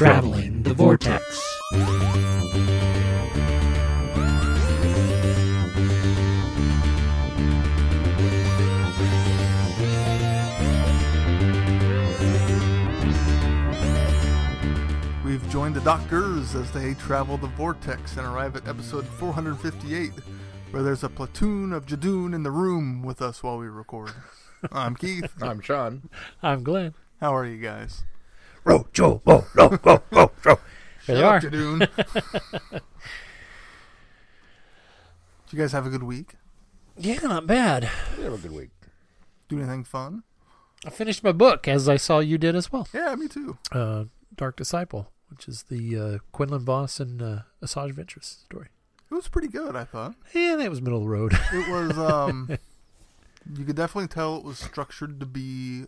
Traveling the Vortex. We've joined the doctors as they travel the vortex and arrive at episode 458, where there's a platoon of Judoon in the room with us while we record. I'm Keith. I'm Sean. I'm Glenn. How are you guys? Rojo, ro, ro, ro, ro, ro. There they are. up, Did you guys have a good week? Yeah, not bad. You have a good week. Do anything fun? I finished my book, as I saw you did as well. Yeah, me too. Uh, Dark Disciple, which is the uh, Quinlan Vos and uh, Asajj Ventress story. It was pretty good, I thought. Yeah, that was middle of the road. It was, um, you could definitely tell it was structured to be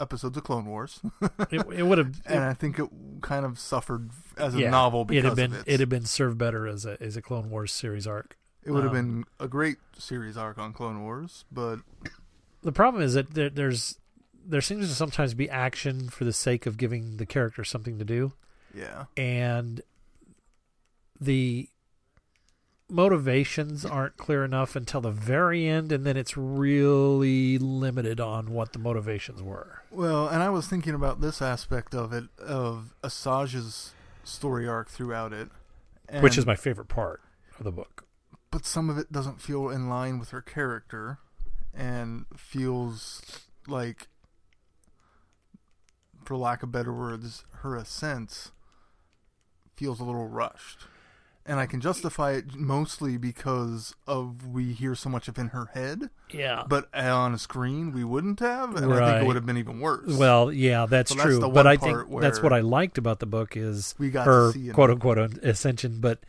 episodes of Clone Wars. it, it would have. and I think it kind of suffered as a yeah, novel because it had been it had been served better as a as a Clone Wars series arc. It would have Um, been a great series arc on Clone Wars, but The problem is that there, there's there seems to sometimes be action for the sake of giving the character something to do. yeah, and the motivations aren't clear enough until the very end and then it's really limited on what the motivations were Well, and I was thinking about this aspect of it, of Asajj's story arc throughout it, and, which is my favorite part of the book But some of it doesn't feel in line with her character, and feels like, for lack of better words, her ascent feels a little rushed. And I can justify it mostly because of we hear so much of in her head, yeah but on a screen we wouldn't have, and I think it would have been even worse. well yeah that's So that's true the but i think that's what i liked about the book is we got her to see it. quote unquote ascension but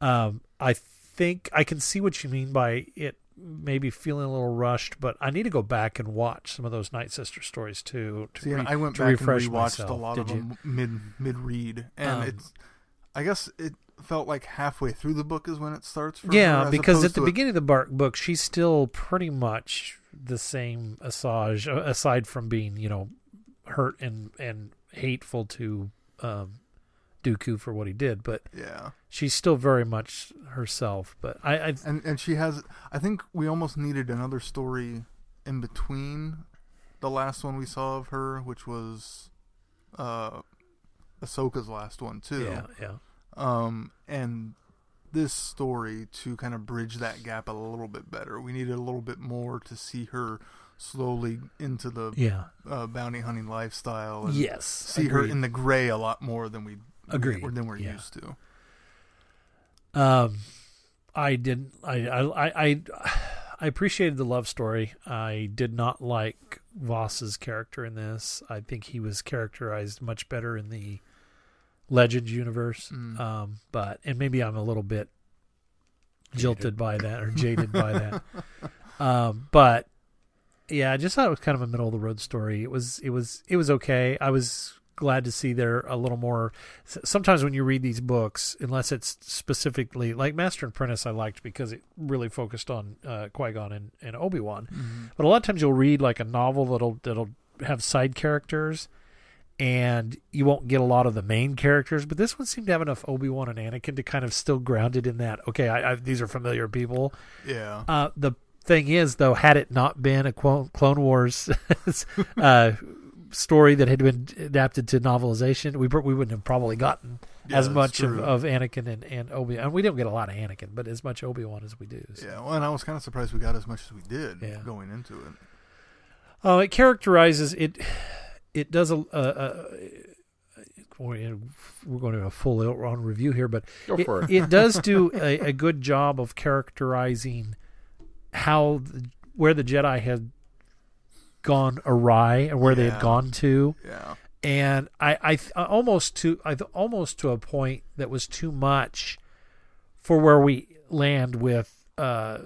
um i think i can see what you mean by it maybe feeling a little rushed but i need to go back and watch some of those night sister stories too to See, re- I went to back and refresh rewatched myself. a lot Did of you? them mid mid read, and Um, it's. I guess it felt like halfway through the book is when it starts. For her, Yeah, as because at the beginning of the Bark book, she's still pretty much the same Asajj, uh, aside from being, you know, hurt and and hateful to um, Dooku for what he did. But yeah, she's still very much herself. But I, I and and she has. I think we almost needed another story in between the last one we saw of her, which was uh, Ahsoka's last one too. yeah, yeah, um, and this story to kind of bridge that gap a little bit better. We needed a little bit more to see her slowly into the yeah. uh, bounty hunting lifestyle. And Yes, see her in the gray a lot more than we Agreed, or than we're yeah. used to. Um, I didn't. I I I, I appreciated the love story. I did not like Vos's character in this. I think he was characterized much better in the Legends universe. Mm. Um, but and maybe I'm a little bit jilted by that or jaded by that. Um, but yeah, I just thought it was kind of a middle of the road story. It was it was it was okay. I was glad to see there a little more sometimes when you read these books unless it's specifically like master and apprentice i liked because it really focused on uh, qui-gon and, and obi-wan Mhm. but a lot of times you'll read like a novel that'll that'll have side characters and you won't get a lot of the main characters but this one seemed to have enough obi-wan and anakin to kind of still ground it in that okay I, I, these are familiar people Yeah, uh, the thing is, though, had it not been a Clone, Wars uh, story that had been adapted to novelization, we we wouldn't have probably gotten Yeah, as much of, of Anakin and, and Obi. And we don't get a lot of Anakin, but as much Obi Wan as we do. So. yeah. Well, and I was kind of surprised we got as much as we did Yeah. going into it. Oh, it characterizes it. It does a. a, a we're going to a full on review here, but Go it, for it. it does do a, a good job of characterizing how the, where the Jedi had gone awry and where they had gone to, Yeah, and I, I th- almost to I th- almost to a point that was too much for where we land with uh,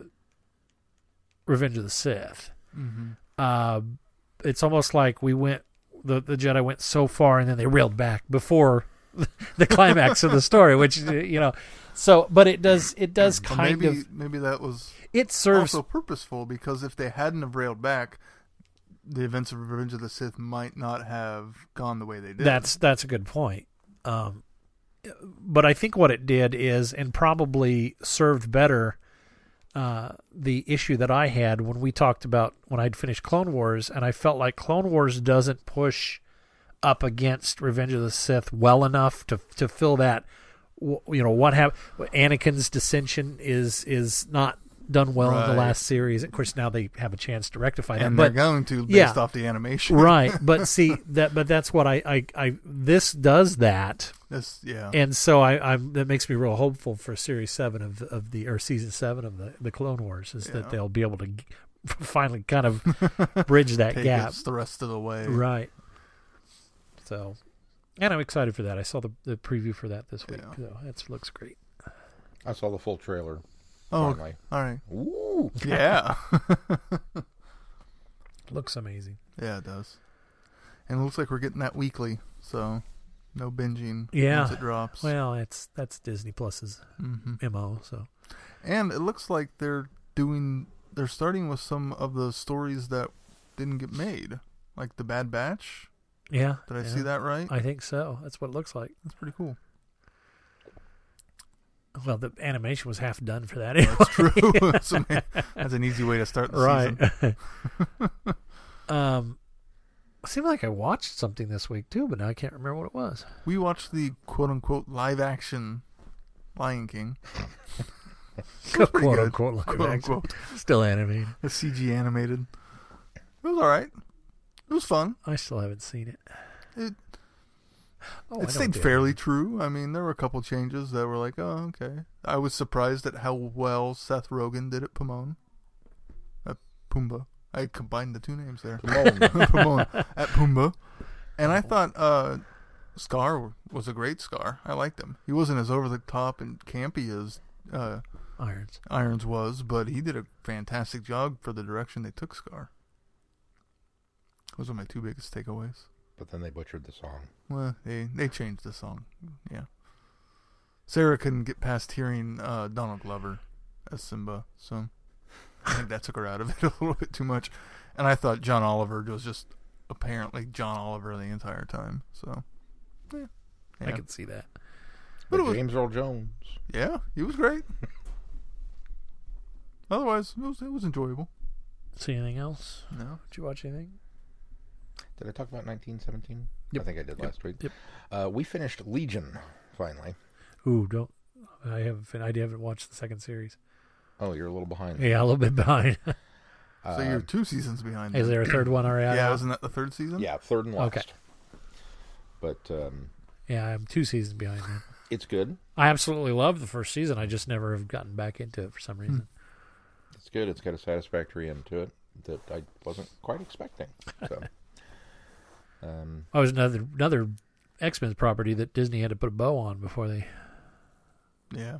Revenge of the Sith. hmm Uh, it's almost like we went the the Jedi went so far and then they reeled back before the climax of the story, which you know. So, but it does it does kind maybe of maybe that was it serves also purposeful because if they hadn't have railed back, the events of Revenge of the Sith might not have gone the way they did. That's that's a good point. Um, but I think what it did is, and probably served better, uh, the issue that I had when we talked about when I'd finished Clone Wars, and I felt like Clone Wars doesn't push up against Revenge of the Sith well enough to to fill that. You know what happened? Anakin's dissension is is not done well in the last series. Of course, now they have a chance to rectify that. and they're going to based yeah. off the animation. right but see that but that's what I, I i this does that This, yeah. and so i i'm that makes me real hopeful for series seven of of the or season seven of the the clone wars is Yeah. that they'll be able to finally kind of bridge that Take gap the rest of the way. right so and i'm excited for that i saw the the preview for that this week Yeah. so that looks great I saw the full trailer. Oh, finally. all right. Ooh. Yeah. looks amazing yeah, it does. And it looks like we're getting that weekly, so no binging Yeah. once it drops. well it's that's disney plus's hmm mo so And it looks like they're doing. They're starting with some of the stories that didn't get made, like the Bad Batch. yeah Did I yeah. see that right? i think so that's what it looks like That's pretty cool. Well, the animation was half done for that. That's true. that's, that's an easy way to start the right. season. um, it seemed like I watched something this week too, but now I can't remember what it was. We watched the quote unquote live action Lion King. Quote good. unquote live Quote action. unquote. Still animated. The CG animated. It was all right. It was fun. I still haven't seen it. It- oh, it stayed fairly true. I mean, there were a couple changes that were like, oh, okay. I was surprised at how well Seth Rogen did at Pomone. At Pumbaa. I combined the two names there. Timon. At Pumbaa. And I thought uh, Scar was a great Scar. I liked him. He wasn't as over the top and campy as uh, Irons. Irons was, but he did a fantastic job for the direction they took Scar. Those are my two biggest takeaways. but then they butchered the song. Well, they they changed the song. Yeah. Sarah couldn't get past hearing uh, Donald Glover as Simba, so I think that took her out of it a little bit too much. And I thought John Oliver was just apparently John Oliver the entire time. So, yeah, I yeah, can see that. But But it was- James Earl Jones. yeah he was great. Otherwise, it was it was enjoyable. See anything else? No, Did you watch anything? Did I talk about 1917? Yep. I think I did Yep. last week. Yep. Uh, we finished Legion finally. Ooh, don't. I haven't. fin- I haven't watched the second series. Oh, you're a little behind. Yeah, a little bit behind. So you're two seasons behind. Is there a third one already? Yeah, out? wasn't that the third season? yeah, third and last. Okay. But um, Yeah, I'm two seasons behind. Then. it's good. I absolutely love the first season. I just never have gotten back into it for some reason. It's good. It's got a satisfactory end to it that I wasn't quite expecting. So, um, Oh, it was another another X Men property that Disney had to put a bow on before they. Yeah.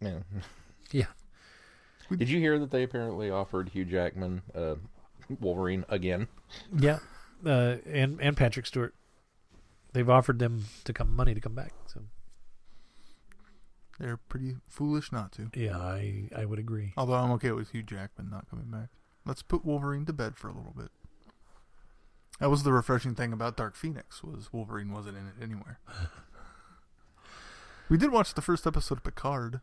Yeah. Yeah. Did you hear that they apparently offered Hugh Jackman uh, Wolverine again? Yeah, uh, and and Patrick Stewart. They've offered them to come money to come back. So They're pretty foolish not to. yeah, I I would agree. Although I'm okay with Hugh Jackman not coming back. Let's put Wolverine to bed for a little bit. That was the refreshing thing about Dark Phoenix was Wolverine wasn't in it anywhere. we did watch the first episode of Picard.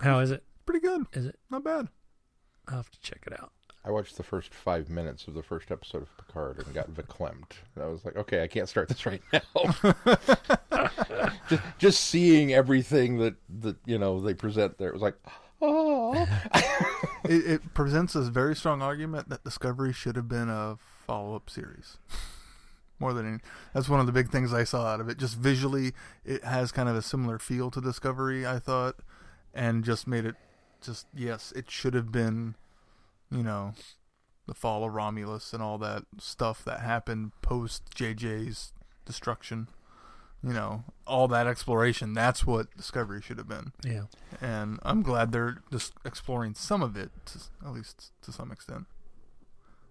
How is it? Pretty good. Is it? Not bad. I'll have to check it out. I watched the first five minutes of the first episode of Picard and got verklempt. And I was like, okay, I can't start this right now. just, just seeing everything that, that you know they present there, it was like, oh. It, it presents a very strong argument that Discovery should have been a follow-up series. More than any, that's one of the big things I saw out of it. Just visually, it has kind of a similar feel to Discovery, I thought, and just made it just yes, it should have been, you know, the fall of Romulus and all that stuff that happened post JJ's destruction. You know, all that exploration. That's what Discovery should have been Yeah. and I'm glad they're just exploring some of it, to, at least to some extent.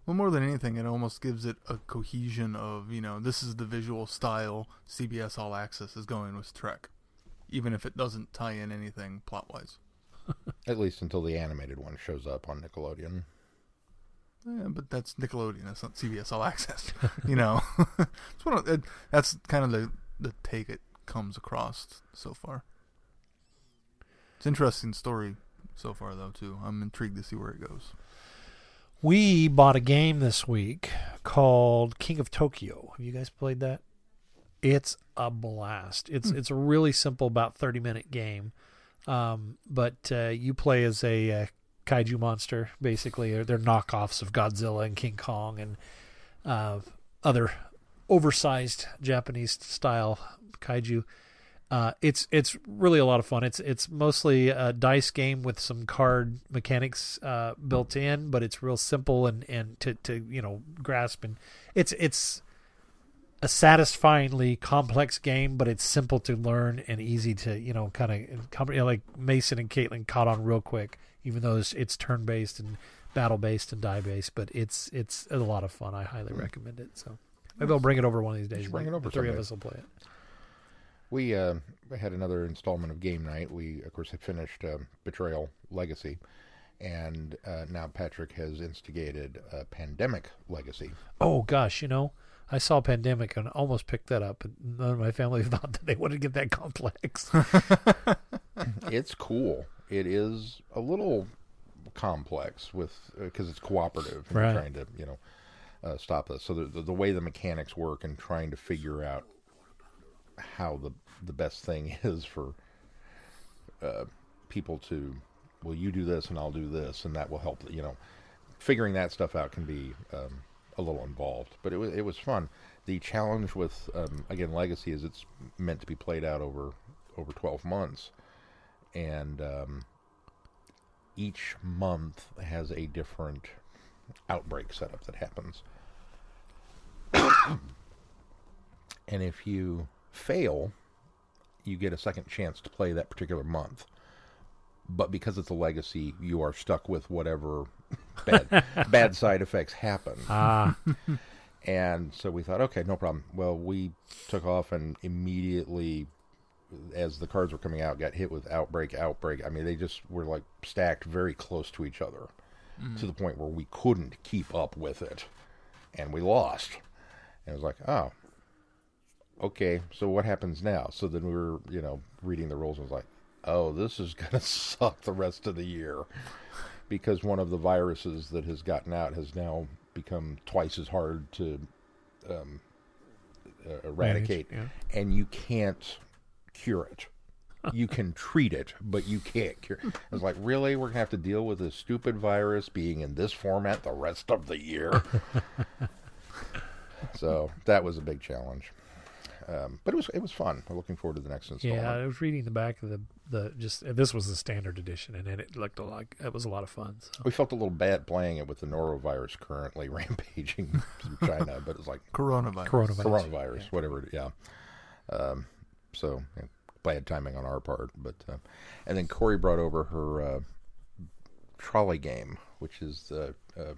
Well, more than anything, it almost gives it a cohesion of you know this is the visual style CBS All Access is going with Trek, even if it doesn't tie in anything plot wise. At least until the animated one shows up on Nickelodeon. Yeah, but that's Nickelodeon. That's not CBS All Access. you know, it's one of, it, that's kind of the the take it comes across so far. It's an interesting story so far, though. Too, I'm intrigued to see where it goes. We bought a game this week called King of Tokyo. Have you guys played that? It's a blast. It's it's a really simple, about thirty minute game, um, but uh, you play as a uh, kaiju monster. Basically, they're, they're knockoffs of Godzilla and King Kong and uh, other oversized Japanese style kaiju. Uh, it's it's really a lot of fun. It's it's mostly a dice game with some card mechanics uh, built in, but it's real simple and, and to, to you know grasp and it's it's a satisfyingly complex game, but it's simple to learn and easy to you know kind of you know, like Mason and Caitlin caught on real quick, even though it's, it's turn based and battle based and die based. But it's it's a lot of fun. I highly recommend it. So maybe I'll bring it over one of these days. Bring it over The three of us will play it. We uh, had another installment of game night. We, of course, had finished um, Betrayal Legacy, and uh, now Patrick has instigated uh, Pandemic Legacy. Oh gosh, you know, I saw Pandemic and almost picked that up, but none of my family thought that they wanted to get that complex. it's cool. It is a little complex with because it's cooperative and Right. trying to you know uh, stop this. So the, the the way the mechanics work and trying to figure out how the the best thing is for uh, people to well you do this and I'll do this and that will help you know figuring that stuff out can be um, a little involved but it was it was fun. The challenge with um, again legacy is it's meant to be played out over over 12 months. And um, each month has a different outbreak setup that happens. And if you fail you get a second chance to play that particular month. But because it's a legacy you are stuck with whatever bad bad side effects happen ah, and so we thought, okay, no problem. Well, we took off and immediately, as the cards were coming out, got hit with outbreak, outbreak. I mean, they just were like stacked very close to each other to the point where we couldn't keep up with it. And we lost. And it was like, oh, okay, so what happens now? So then we were, you know, reading the rules and was like, oh, this is going to suck the rest of the year because one of the viruses that has gotten out has now become twice as hard to um, uh, eradicate, yeah. and you can't cure it. You can treat it, but you can't cure. It was like, really, we're gonna have to deal with this stupid virus being in this format the rest of the year. so that was a big challenge, um, but it was it was fun. I'm looking forward to the next installment. yeah. I was reading the back of the the just this was the standard edition, and it looked like it was a lot of fun. So. We felt a little bad playing it with the norovirus currently rampaging through China, but it's like Coronavirus. Coronavirus. coronavirus, whatever. it- Yeah. Um, so yeah, bad timing on our part, but uh, and then Corey brought over her uh, trolley game, which is the uh,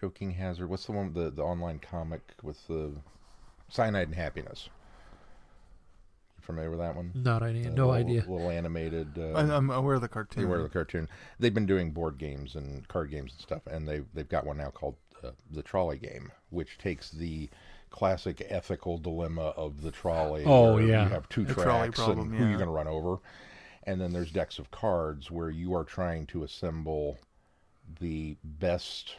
choking hazard. What's the one the the online comic with the cyanide and happiness? You familiar with that one? Not idea. The No little, idea. Little animated. Uh, I, I'm aware of the cartoon. aware of the cartoon? They've been doing board games and card games and stuff, and they they've got one now called uh, the Trolley Game, which takes the classic ethical dilemma of the trolley. Oh, yeah. you have two The tracks problem, and who yeah. you're going to run over, and then there's decks of cards where you are trying to assemble the best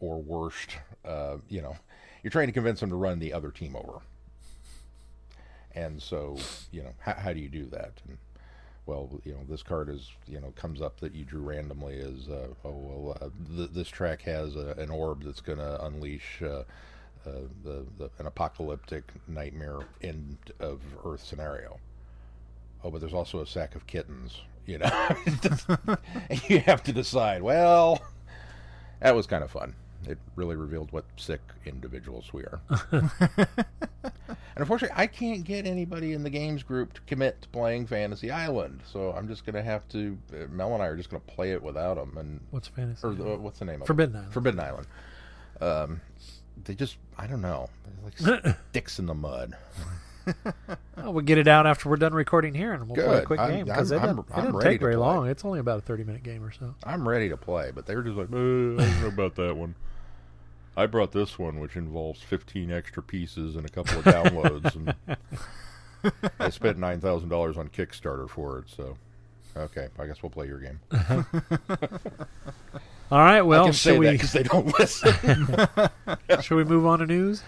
or worst. Uh, you know, you're trying to convince them to run the other team over. And so, you know, how, how do you do that? And well, you know, this card is, you know, comes up that you drew randomly is, uh, oh, well, uh, th- this track has a, an orb that's going to unleash uh, uh, the, the an apocalyptic nightmare end of Earth scenario. Oh, but there's also a sack of kittens, you know. and you have to decide. Well, that was kind of fun. It really revealed what sick individuals we are. And unfortunately, I can't get anybody in the games group to commit to playing Fantasy Island, so I'm just going to have to. Uh, Mel and I are just going to play it without them. And What's fantasy? or the, what's the name of Forbidden it? Island. Forbidden Island. Um, they just, I don't know, like sticks in the mud. Oh, we'll get it out after we're done recording here, and we'll play a quick I'm- game because it doesn't, I'm- it I'm doesn't take very play. long. It's only about a thirty-minute game or so. I'm ready to play, but they're just like, uh, I don't know about that one. I brought this one, which involves 15 extra pieces and a couple of downloads, and I spent nine thousand dollars on Kickstarter for it. So, okay, I guess we'll play your game. All right. I Well, can say that we because they don't listen. should we move on to news?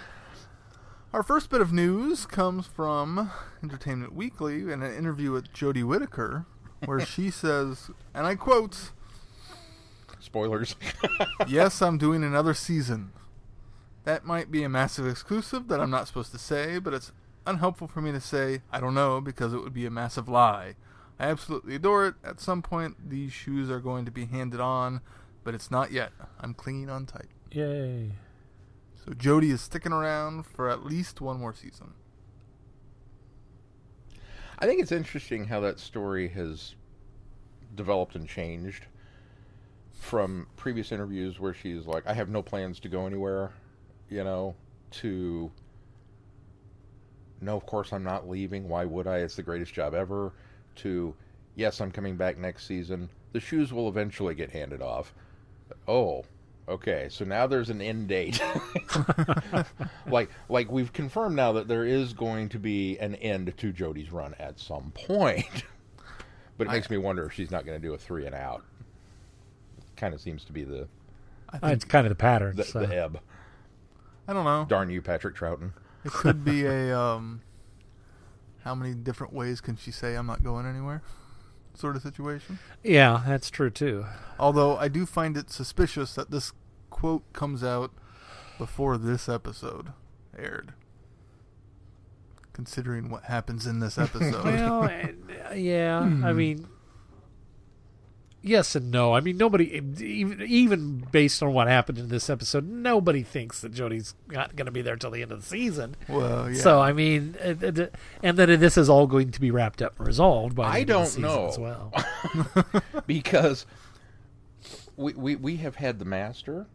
Our first bit of news comes from Entertainment Weekly in an interview with Jodie Whittaker, where she says, and I quote, Spoilers. Yes, I'm doing another season. That might be a massive exclusive that I'm not supposed to say, but it's unhelpful for me to say I don't know because it would be a massive lie. I absolutely adore it. At some point, these shoes are going to be handed on, but it's not yet. I'm clinging on tight. Yay! So Jodie is sticking around for at least one more season. I think it's interesting how that story has developed and changed from previous interviews where she's like, I have no plans to go anywhere, you know, to no, of course I'm not leaving. Why would I? It's the greatest job ever. To yes, I'm coming back next season. The shoes will eventually get handed off. Oh, okay. So now there's an end date. like like we've confirmed now that there is going to be an end to Jodie's run at some point. but it I- makes me wonder if she's not going to do a three and out. Kind of seems to be the I Uh, think It's kind of the pattern. the, so. the ebb. I don't know. Darn you, Patrick Troughton. It could be a um, how many different ways can she say I'm not going anywhere? Sort of situation. Yeah, that's true too. Although I do find it suspicious that this quote comes out before this episode aired. Considering what happens in this episode. Well, yeah. Hmm. I mean, yes and no. I mean, nobody, even even based on what happened in this episode, nobody thinks that Jodie's not going to be there till the end of the season. well, yeah. So I mean, uh, and then this is all going to be wrapped up and resolved by I don't know. as well. because we, we we have had the master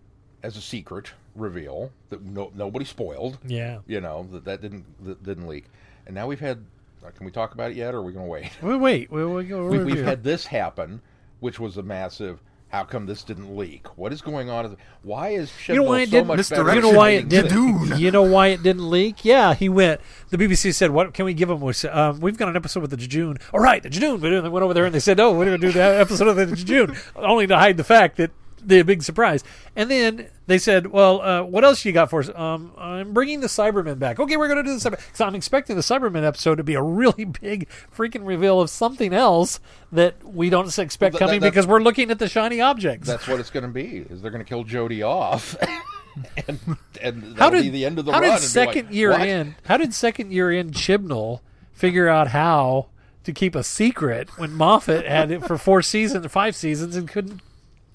as a secret reveal that no, nobody spoiled. Yeah. You know that that didn't that didn't leak, and now we've had. uh, Can we talk about it yet, or are we going to wait? Wait, wait. We, we, we, we, we've had this happen, which was a massive. How come this didn't leak? What is going on? Why is You know why it so didn't- much better? You know why it didn't? things? You know why it didn't leak? Yeah, he went. The BBC said, "What can we give him?" We said, um, "We've got an episode with the Jejune." All right, the Jejune. They went over there and they said, "Oh, we're going to do that episode of the Jejune," only to hide the fact that the big surprise. And then they said, "Well, uh, what else you got for us?" Um, I'm bringing the Cybermen back. Okay, we're going to do the Cyber. Because I'm expecting the Cybermen episode to be a really big freaking reveal of something else that we don't expect Well, that- coming that- because we're looking at the shiny objects. That's what it's going to be. Is they're going to kill Jodie off, and and that'll how did be the end of the how run. did second like, year "What?" in how did second year in Chibnall figure out how to keep a secret when Moffat had it for four seasons, five seasons, and couldn't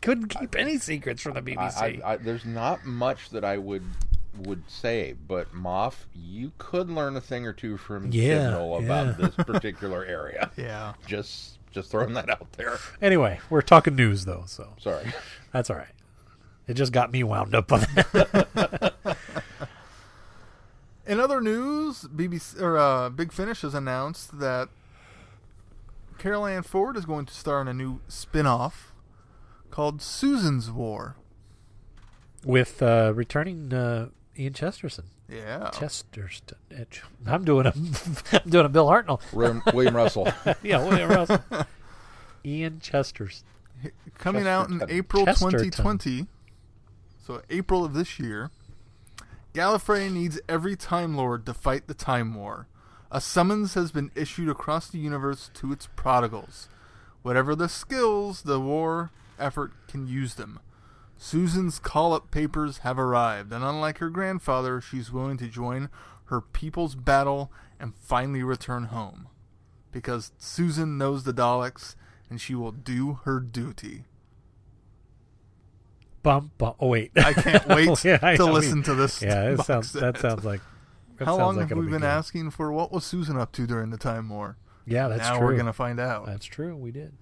couldn't keep any secrets from the BBC? I, I, I, there's not much that I would would say, but Moff, you could learn a thing or two from Yeah, Chibnall about yeah. this particular area. yeah. Just just throwing that out there. anyway, we're talking news though, so Sorry. that's all right. It just got me wound up on that. In other news, BBC or uh, Big Finish has announced that Carol Ann Ford is going to star in a new spin-off called Susan's War. With uh, returning uh, Ian Chesterton. Yeah. Chesterton. I'm doing a I'm doing a Bill Hartnell. William, William Russell. yeah, William Russell. Ian Chesterton. Coming out in April Chesterton. 2020. So April of this year. Gallifrey needs every Time Lord to fight the Time War. A summons has been issued across the universe to its prodigals. Whatever the skills, the war effort can use them. Susan's call up papers have arrived, and unlike her grandfather, she's willing to join her people's battle and finally return home. Because Susan knows the Daleks, and she will do her duty. Bum, bum. Oh wait, I can't wait Yeah, I to listen to this. Yeah, it box sounds, that sounds like. that How sounds long like have we be been good. asking for what was Susan up to during the Time War? Yeah, that's now true. we're gonna find out, That's true. We did.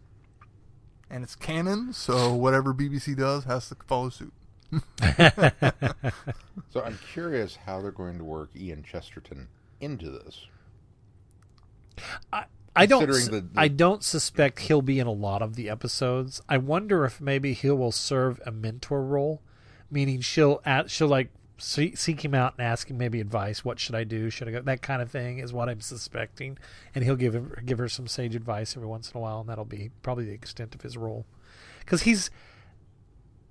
And it's canon, so whatever BBC does has to follow suit. So I'm curious how they're going to work Ian Chesterton into this. I don't. The- the- I don't suspect he'll be in a lot of the episodes. I wonder if maybe he will serve a mentor role, meaning she'll at, she'll like see, seek him out and ask him maybe advice. What should I do? Should I go? That kind of thing is what I'm suspecting, and he'll give him, give her some sage advice every once in a while, and that'll be probably the extent of his role, because he's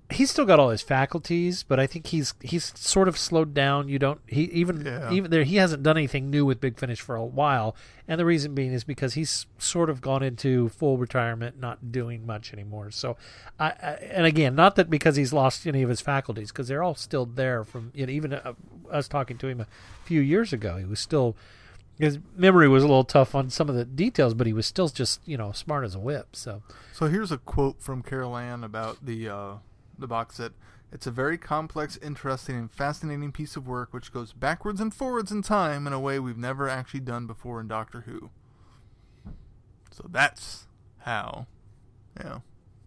he's still got all his faculties, but I think he's he's sort of slowed down. You don't he even Yeah. even there he hasn't done anything new with Big Finish for a while, and the reason being is because he's sort of gone into full retirement, not doing much anymore. So, I, I and again, not that because he's lost any of his faculties, because they're all still there from you know, even uh, us talking to him a few years ago, he was still. His memory was a little tough on some of the details, but he was still just you know smart as a whip. So So here's a quote from Carol Ann about the uh, the box set. It's a very complex, interesting, and fascinating piece of work which goes backwards and forwards in time in a way we've never actually done before in Doctor Who. So that's how, yeah.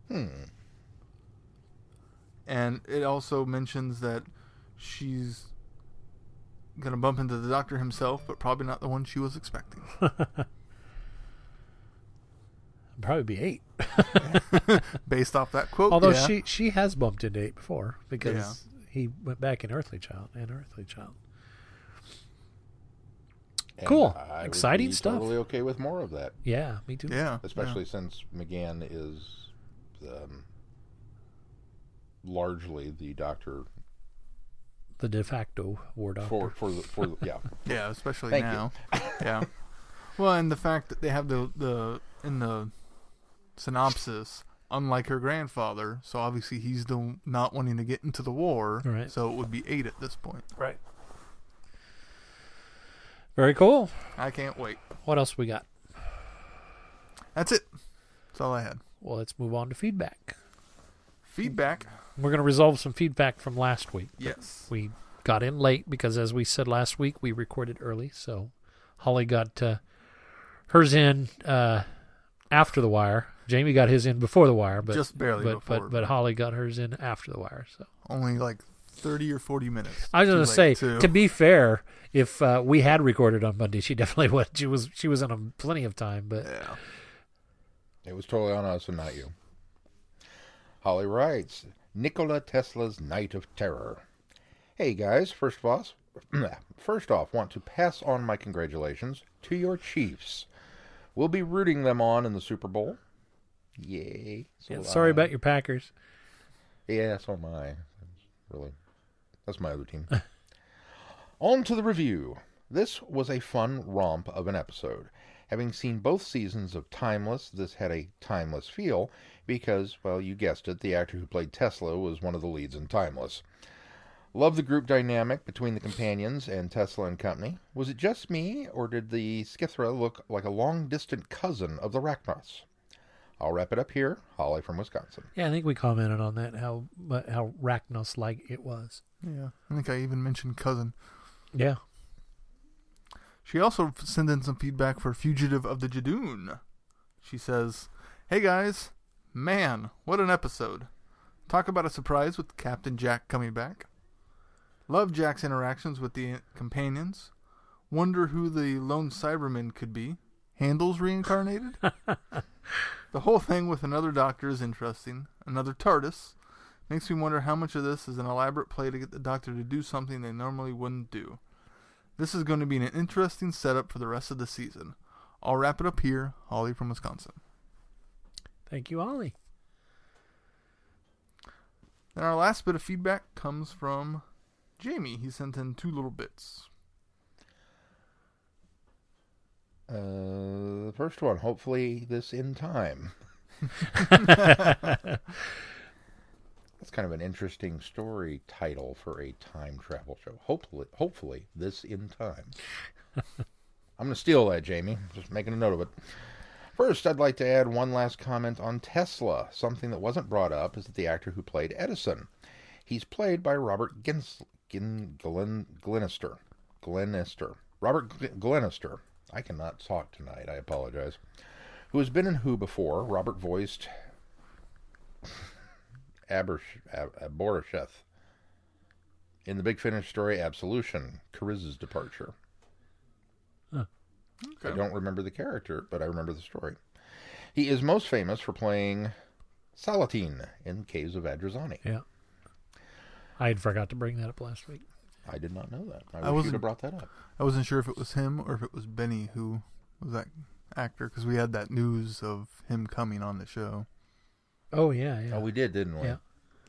Hmm. And it also mentions that she's gonna bump into the Doctor himself, but probably not the one she was expecting. probably be eight. Based off that quote, Although yeah. she she has bumped into eight before because he went back in Earthly Child and Earthly Child. And Cool. I would Exciting be stuff. Totally okay with more of that, Yeah, me too. yeah, especially since McGann is um, largely the doctor The de facto war doctor. for for the, for the, yeah. yeah, yeah especially Thank now. yeah. Well, and the fact that they have the the in the synopsis, unlike her grandfather, so obviously he's the not wanting to get into the war. Right. So it would be eight at this point. Right. Very cool. I can't wait. What else we got? That's it. That's all I had. Well, let's move on to feedback. Feedback. We're going to resolve some feedback from last week. Yes. We got in late because, as we said last week, we recorded early. So Holly got uh, hers in uh, after the wire. Jamie got his in before the wire, but Just barely but, before. but but Holly got hers in after the wire. So only like thirty or forty minutes. I was Too going to say, too. to be fair, if uh, we had recorded on Monday, she definitely would. She was she was on a plenty of time, but yeah. It was totally on us and not you. Holly writes Nikola Tesla's Night of Terror. Hey guys, first of all, first off, want to pass on my congratulations to your Chiefs. We'll be rooting them on in the Super Bowl. Yay! So Yeah, sorry I. about your Packers. Yeah, so am I. Really, that's my other team. On to the review. This was a fun romp of an episode. Having seen both seasons of Timeless, this had a timeless feel because, well, you guessed it, the actor who played Tesla was one of the leads in Timeless. Love the group dynamic between the companions and Tesla and company. Was it just me, or did the Skithra look like a long distant cousin of the Racnoss? I'll wrap it up here. Holly from Wisconsin. Yeah, I think we commented on that how how Racnoss like it was. Yeah. I think I even mentioned cousin. Yeah, She also sent in some feedback for Fugitive of the Judoon. She says, Hey guys, man, what an episode. Talk about a surprise with Captain Jack coming back. Love Jack's interactions with the companions. Wonder who the lone Cyberman could be. Handles reincarnated? the whole thing with another doctor is interesting. Another TARDIS. Makes me wonder how much of this is an elaborate play to get the doctor to do something they normally wouldn't do. This is going to be an interesting setup for the rest of the season. I'll wrap it up here. Holly from Wisconsin. thank you, Ollie. And our last bit of feedback comes from Jamie. He sent in two little bits. Uh, the first one, hopefully this in time. That's kind of an interesting story title for a time travel show. Hopefully, hopefully this in time. I'm going to steal that, Jamie. Just making a note of it. First, I'd like to add one last comment on Tesla. Something that wasn't brought up is that the actor who played Edison. He's played by Robert Gins- Gin- Glen- Glenister. Glenister. Robert Gl- Glenister. I cannot talk tonight. I apologize. Who has been in Who before? Robert voiced Abersh- Ab- Aborisheth in the Big Finish story Absolution, C'rizz's departure. I Okay. don't remember the character, but I remember the story. He is most famous for playing Salateen in Caves of Androzani. Yeah. I had forgot to bring that up last week. I did not know that. I, I wish you'd wasn't- have brought that up. I wasn't sure if it was him or if it was Benny who was that actor because we had that news of him coming on the show, Oh yeah, yeah. Oh, we did, didn't we? Yeah.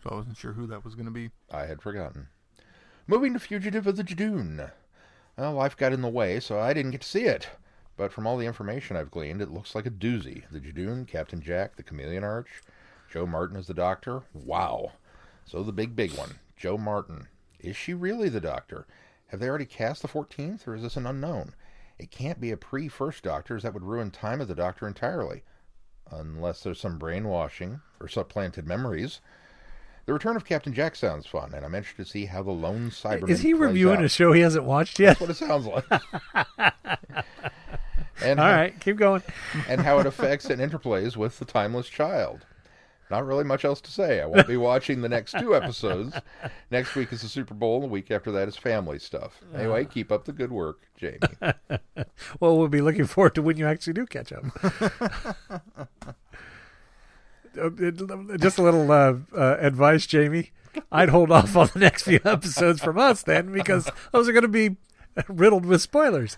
so I wasn't sure who that was going to be. I had forgotten. Moving to Fugitive of the Judoon. Well, life got in the way, so I didn't get to see it. But from all the information I've gleaned, it looks like a doozy. The Judoon, Captain Jack, the Chameleon Arch, Jo Martin as the Doctor. Wow. So the big, big one, Jo Martin. Is she really the Doctor? Have they already cast the 14th, or is this an unknown? It can't be a pre first Doctor, as that would ruin time of the Doctor entirely. Unless there's some brainwashing or supplanted memories. The return of Captain Jack sounds fun, and I'm interested to see how the lone Cyberman Is he reviewing out. a show he hasn't watched yet? That's what it sounds like. and All how, right, keep going. and how it affects and interplays with the timeless child. Not really much else to say. I won't be watching the next two episodes. Next week is the Super Bowl, and the week after that is family stuff. Anyway, keep up the good work, Jamie. Well, we'll be looking forward to when you actually do catch up. Just a little uh, uh, advice, Jamie. I'd hold off on the next few episodes from us then, because those are going to be riddled with spoilers.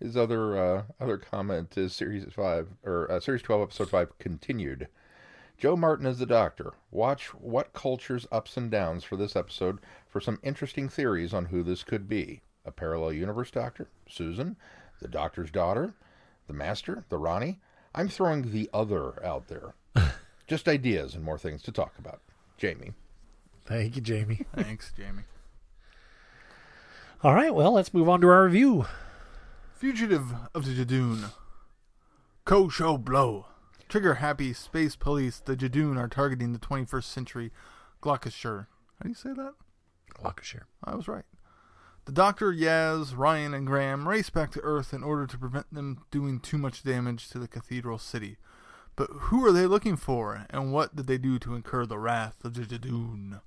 His other uh, other comment is series five or uh, series twelve, episode five continued. Jo Martin is the Doctor. Watch what culture's ups and downs for this episode for some interesting theories on who this could be: a parallel universe Doctor, Susan, the Doctor's daughter, the Master, the Rani. I'm throwing the other out there. Just ideas and more things to talk about. Jamie. Thank you, Jamie. Thanks, Jamie. All right, well, let's move on to our review. Fugitive of the Judoon. Co show blow. Trigger happy space police. The Judoon are targeting the 21st century Gloucestershire. How do you say that? Lancashire. I was right. The Doctor, Yaz, Ryan, and Graham race back to Earth in order to prevent them doing too much damage to the cathedral city. But who are they looking for, and what did they do to incur the wrath of the Jadoon?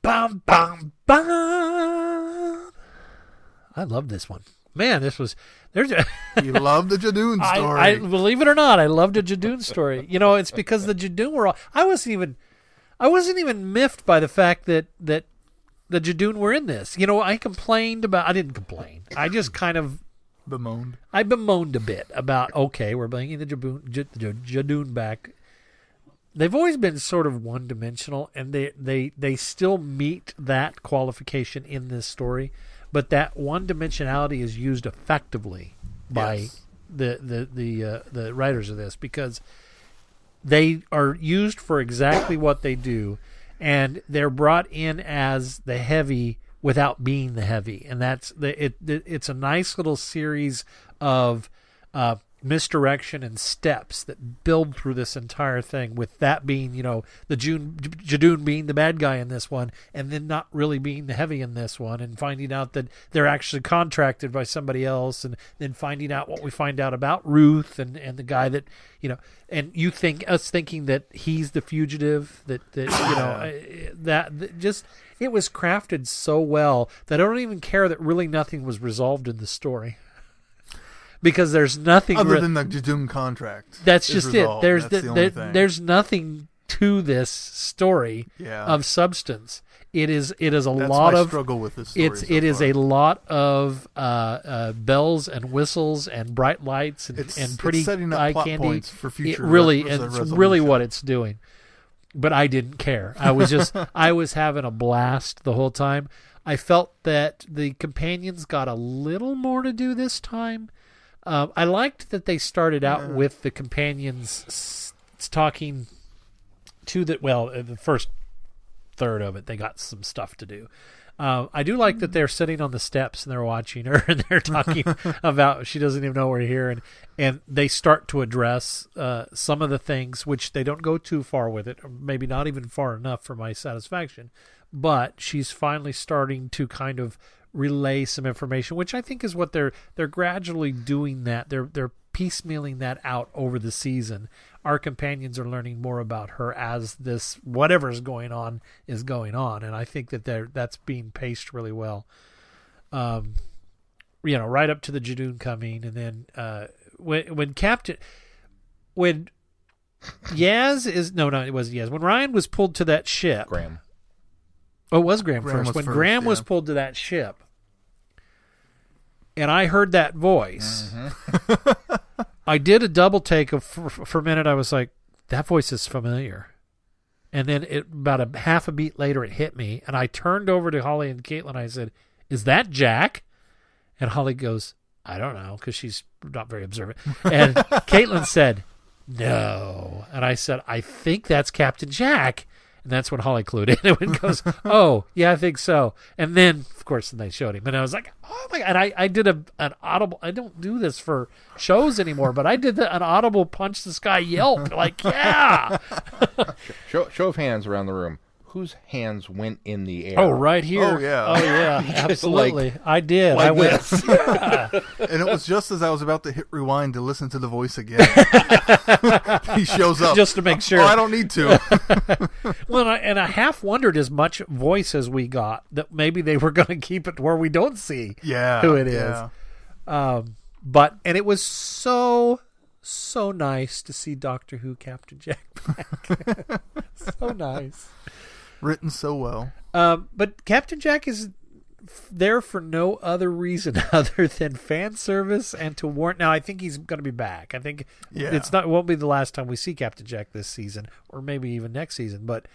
Bum, bum, bum. I love this one. Man, this was there's a You love the Judoon story. I, I believe it or not, I loved a Judoon story. You know, it's because the Judoon were all. I wasn't even, I wasn't even miffed by the fact that that the Judoon were in this. You know, I complained about. I didn't complain. I just kind of Bemoaned. I bemoaned a bit about okay, we're bringing the Jaboon, J, J, Judoon back. They've always been sort of one dimensional, and they they they still meet that qualification in this story, but that one dimensionality is used effectively by Yes. the the the uh, the writers of this because they are used for exactly what they do, and they're brought in as the heavy without being the heavy, and that's the it. it it's a nice little series of uh, misdirection and steps that build through this entire thing. With that being, you know, the June Judoon being the bad guy in this one, and then not really being the heavy in this one, and finding out that they're actually contracted by somebody else, and then finding out what we find out about Ruth and and the guy that you know, and you think us thinking that he's the fugitive, that that you know uh, that, that just it was crafted so well that I don't even care that really nothing was resolved in the story. Because there's nothing Other re- than the Judoon contract. that's just resolved. it. There's the, only there- there's nothing to this story yeah. of substance. It is it is a That's lot of struggle with this story. it's so it is a lot of uh, uh, bells and whistles and bright lights and, It's- and it's pretty setting up eye plot candy. points for it future really res- it's resolution. really what it's doing. But I didn't care. I was just I was having a blast the whole time. I felt that the companions got a little more to do this time. Um, I liked that they started out Yeah. with the companions s- talking to the well uh, the first third of it they got some stuff to do uh, i do like that they're sitting on the steps and they're watching her and they're talking about she doesn't even know we're here and and they start to address uh, some of the things which they don't go too far with it or maybe not even far enough for my satisfaction but she's finally starting to kind of relay some information which i think is what they're they're gradually doing that they're they're piecemealing that out over the season our companions are learning more about her as this whatever's going on is going on and i think that they're that's being paced really well um, you know, right up to the Judoon coming, and then uh, when when Captain when Yaz is no, no, it was Yaz. When Ryan was pulled to that ship, Graham. Oh, it was Graham, Graham first. was when first, Graham was pulled to that ship, and I heard that voice, mm-hmm. I did a double take of for, for a minute. I was like, "That voice is familiar," and then it about a half a beat later, it hit me, and I turned over to Holly and Caitlin. I said, "Is that Jack?" And Holly goes, "I don't know," because she's not very observant. And Caitlin said, "No," and I said, "I think that's Captain Jack." And that's when Holly clued in and goes, "Oh, yeah, I think so." And then, of course, they showed him, and I was like, "Oh my!" God. And I, I did a an audible. I don't do this for shows anymore, but I did the, an audible punch the sky yelp, like, "Yeah!" Show, show of hands around the room. Whose hands went in the air? Oh, right here. Oh, yeah. Oh yeah. Just Absolutely. I did. like I went. this. And it was just as I was about to hit rewind to listen to the voice again. he shows up. Just to make sure. Oh, I don't need to. Well, and I, and I half wondered as much voice as we got that maybe they were going to keep it where we don't see yeah. who it is. yeah. Um, but and it was so so nice to see Doctor Who Captain Jack back. so nice. Written so well. Um, but Captain Jack is there for no other reason other than fan service and to warn. Now, I think he's going to be back. I think Yeah. it's not. It won't be the last time we see Captain Jack this season, or maybe even next season. But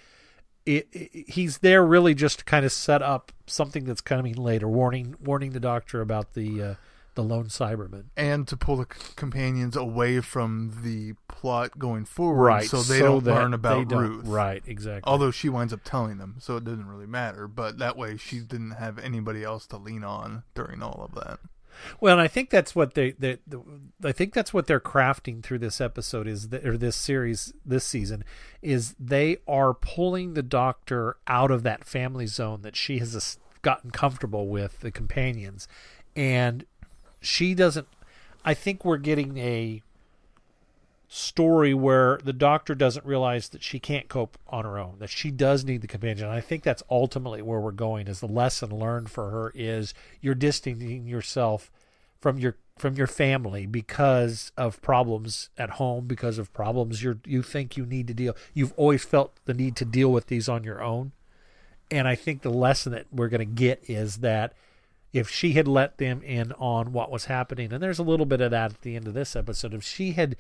it, it, he's there really just to kind of set up something that's coming later, warning warning the Doctor about the uh, the lone Cyberman. And to pull the c- companions away from the plot going forward right? so they don't learn about they don't- Ruth. Right, exactly. Although she winds up telling them, so it doesn't really matter. But that way she didn't have anybody else to lean on during all of that. Well, and I think that's what they, they, the I think that's what they're crafting through this episode is that, or this series this season is they are pulling the doctor out of that family zone that she has gotten comfortable with the companions, and she doesn't. I think we're getting a story where the doctor doesn't realize that she can't cope on her own that she does need the companion and i think that's ultimately where we're going is the lesson learned for her is you're distancing yourself from your from your family because of problems at home because of problems you you think you need to deal you've always felt the need to deal with these on your own and i think the lesson that we're going to get is that if she had let them in on what was happening and there's a little bit of that at the end of this episode if she had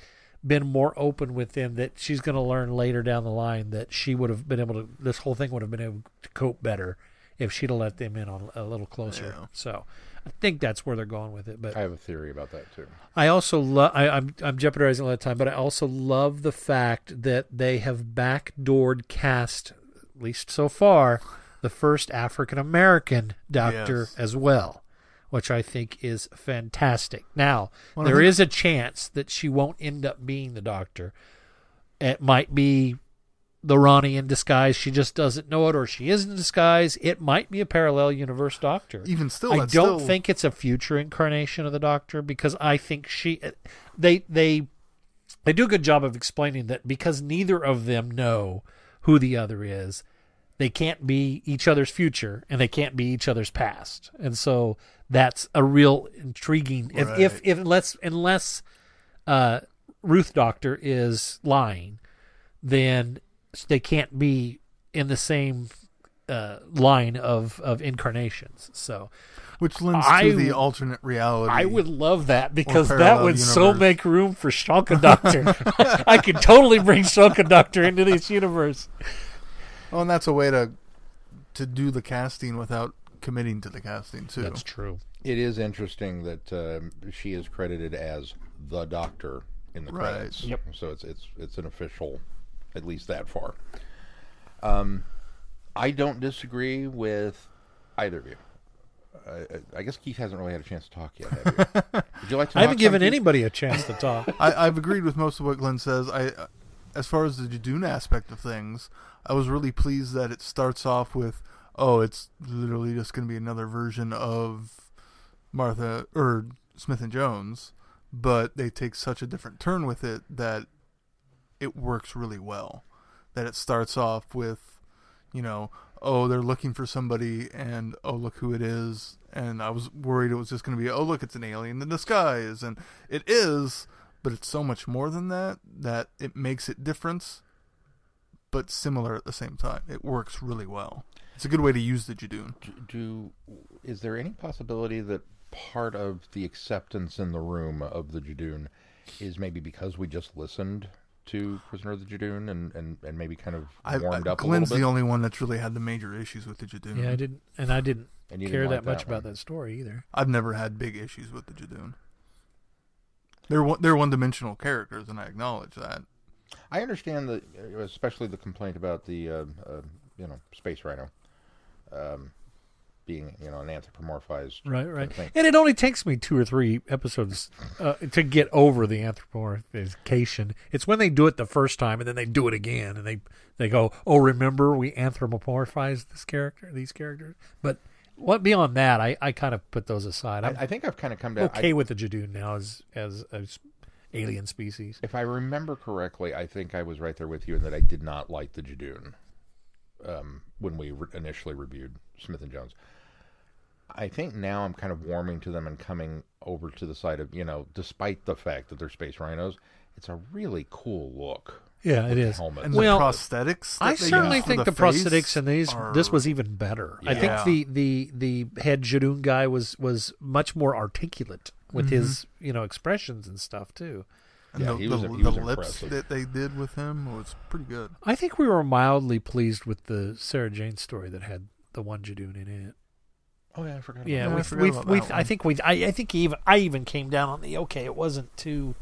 been more open with them that she's going to learn later down the line that she would have been able to this whole thing would have been able to cope better if she'd have let them in on a little closer Yeah. so i think that's where they're going with it but I have a theory about that too. I also love. I'm I'm jeopardizing a lot of time, but I also love the fact that they have backdoored cast, at least so far, the first African American Doctor Yes. as well, which I think is fantastic. Now Well, there is a chance that she won't end up being the Doctor. It might be the Rani in disguise. She just doesn't know it, or she is in disguise. It might be a parallel universe Doctor. Even still, I don't still- think it's a future incarnation of the Doctor because I think she, they they they do a good job of explaining that because neither of them know who the other is, they can't be each other's future and they can't be each other's past, and so that's a real intriguing. If if, if unless unless uh, Ruth Doctor is lying, then they can't be in the same uh, line of of incarnations. So which lends I to the alternate reality. I would love that because that would so make room for Shalka Doctor. I could totally bring Shalka Doctor into this universe. Well, and that's a way to to do the casting without committing to the casting too. That's true. It is interesting that um, she is credited as the Doctor in the Right. credits. Yep. So it's it's it's an official, at least that far. Um, I don't disagree with either of you. I, I- I guess Keith hasn't really had a chance to talk yet. Have you? Would you like to? I haven't given some, Keith? anybody a chance to talk. I, I've agreed with most of what Glenn says. I, as far as the Judoon aspect of things, I was really pleased that it starts off with, oh, it's literally just going to be another version of Martha or Smith and Jones, but they take such a different turn with it that it works really well. That it starts off with, you know, oh, they're looking for somebody, and oh, look who it is. And I was worried it was just going to be, oh, look, it's an alien in disguise. And it is, but it's so much more than that that it makes it different, but similar at the same time. It works really well. It's a good way to use the Judoon. Do, do is there any possibility that part of the acceptance in the room of the Judoon is maybe because we just listened to Prisoner of the Judoon and, and, and maybe kind of I, warmed I, up Glenn's a little the only one that's really had the major issues with the Judoon. Yeah, I didn't, and I didn't And you care didn't that like much one. about that story either. I've never had big issues with the Judoon. They're one, they're one dimensional characters, and I acknowledge that. I understand that, especially the complaint about the uh, uh, you know space rhino um, being you know an anthropomorphized Right, kind right. of thing. And it only takes me two or three episodes uh, to get over the anthropomorphization It's when they do it the first time and then they do it again and they they go, "Oh, remember we anthropomorphized this character, these characters." But what beyond that, I, I kind of put those aside. I, I think I've kind of come down. okay I, with the Judoon now as as a alien species. if I remember correctly, I think I was right there with you in that I did not like the Judoon um, when we re- initially reviewed Smith and Jones. I think now I'm kind of warming to them and coming over to the side of you know, despite the fact that they're space rhinos, it's a really cool look. Yeah, it is. with the is. helmets. And Well, the prosthetics. that I they certainly use for think the, face prosthetics and these are- this was even better. I think the the the head Judoon guy was was much more articulate with his mm-hmm. you know expressions and stuff too. and Yeah, the, he was- the, he the lips that they did with him was pretty good. I think we were mildly pleased with the Sarah Jane story that had the one Judoon in it. Oh yeah, I forgot. about Yeah, Yeah, I we forgot we about we that I think we I, I think even I even came down on the okay. It wasn't too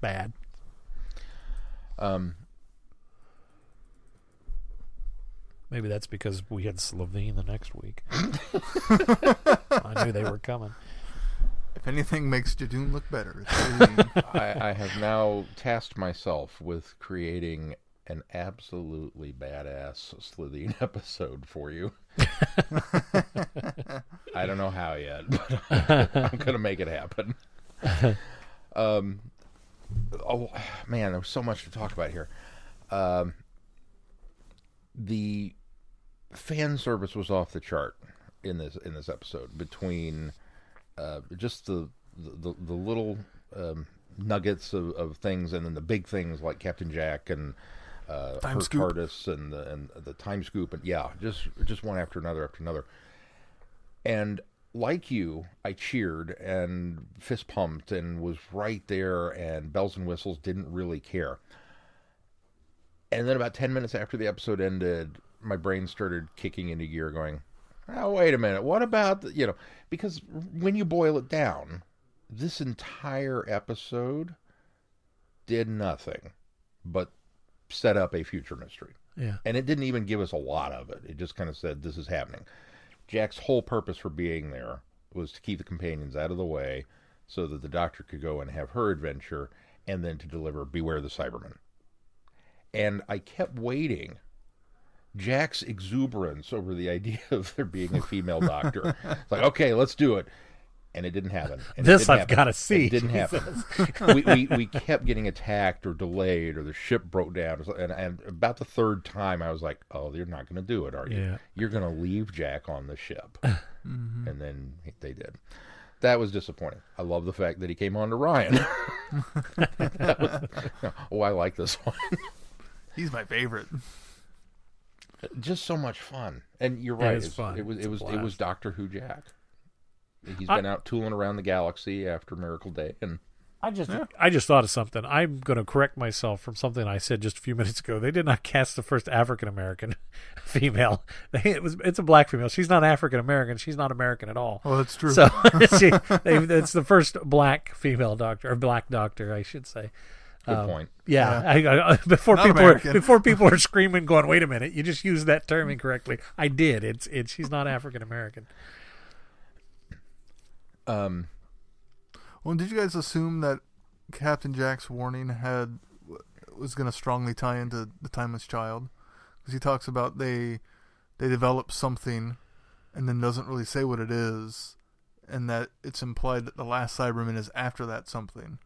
bad. That. Um, Maybe that's because we had Slitheen the next week. I knew they were coming. If anything makes Judoon look better, it's I, I have now tasked myself with creating an absolutely badass Slitheen episode for you. I don't know how yet, but I'm gonna make it happen. Um, oh man, there was so much to talk about here. Um, the fan service was off the chart in this in this episode between uh, just the the, the little um, nuggets of, of things and then the big things like Captain Jack and uh, Time Herc scoop. TARDIS and the and the time scoop and yeah, just just one after another after another. And like you, I cheered and fist pumped and was right there and bells and whistles didn't really care. And then about 10 minutes after the episode ended, my brain started kicking into gear going, oh, wait a minute. What about, the, you know, because when you boil it down, this entire episode did nothing but set up a future mystery. Yeah. And it didn't even give us a lot of it. It just kind of said, this is happening. Jack's whole purpose for being there was to keep the companions out of the way so that the doctor could go and have her adventure and then to deliver Beware the Cyberman. And I kept waiting. Jack's exuberance over the idea of there being a female doctor. It's like, okay, let's do it. And it didn't happen. And This didn't I've gotta see, It didn't happen. we, we, we kept getting attacked or delayed or the ship broke down. And, and about the third time, I was like, oh, you're not going to do it, are you? Yeah. You're going to leave Jack on the ship. Mm-hmm. And then they did. That was disappointing. I love the fact that he came on to Ryan. Was- oh, I like this one. He's my favorite. Just so much fun. And you're right. it's It's- fun. It was It's it was it was Doctor Who Jack. He's I- been out tooling around the galaxy after Miracle Day, and I just I just thought of something. I'm going to correct myself from something I said just a few minutes ago. They did not cast the first African American female. They, it was it's a black female. She's not African American. She's not American at all. Oh, that's true. So she, they, it's the first black female doctor or black doctor, I should say. good Um, point. Yeah, I, I, before Not people are, American. before people are screaming, going, "Wait a minute! You just used that term incorrectly." I did. It's it's she's not African American. Um, Well, did you guys assume that Captain Jack's warning had was going to strongly tie into the Timeless Child? Because he talks about they they develop something, and then doesn't really say what it is, and that it's implied that the last Cyberman is after that something.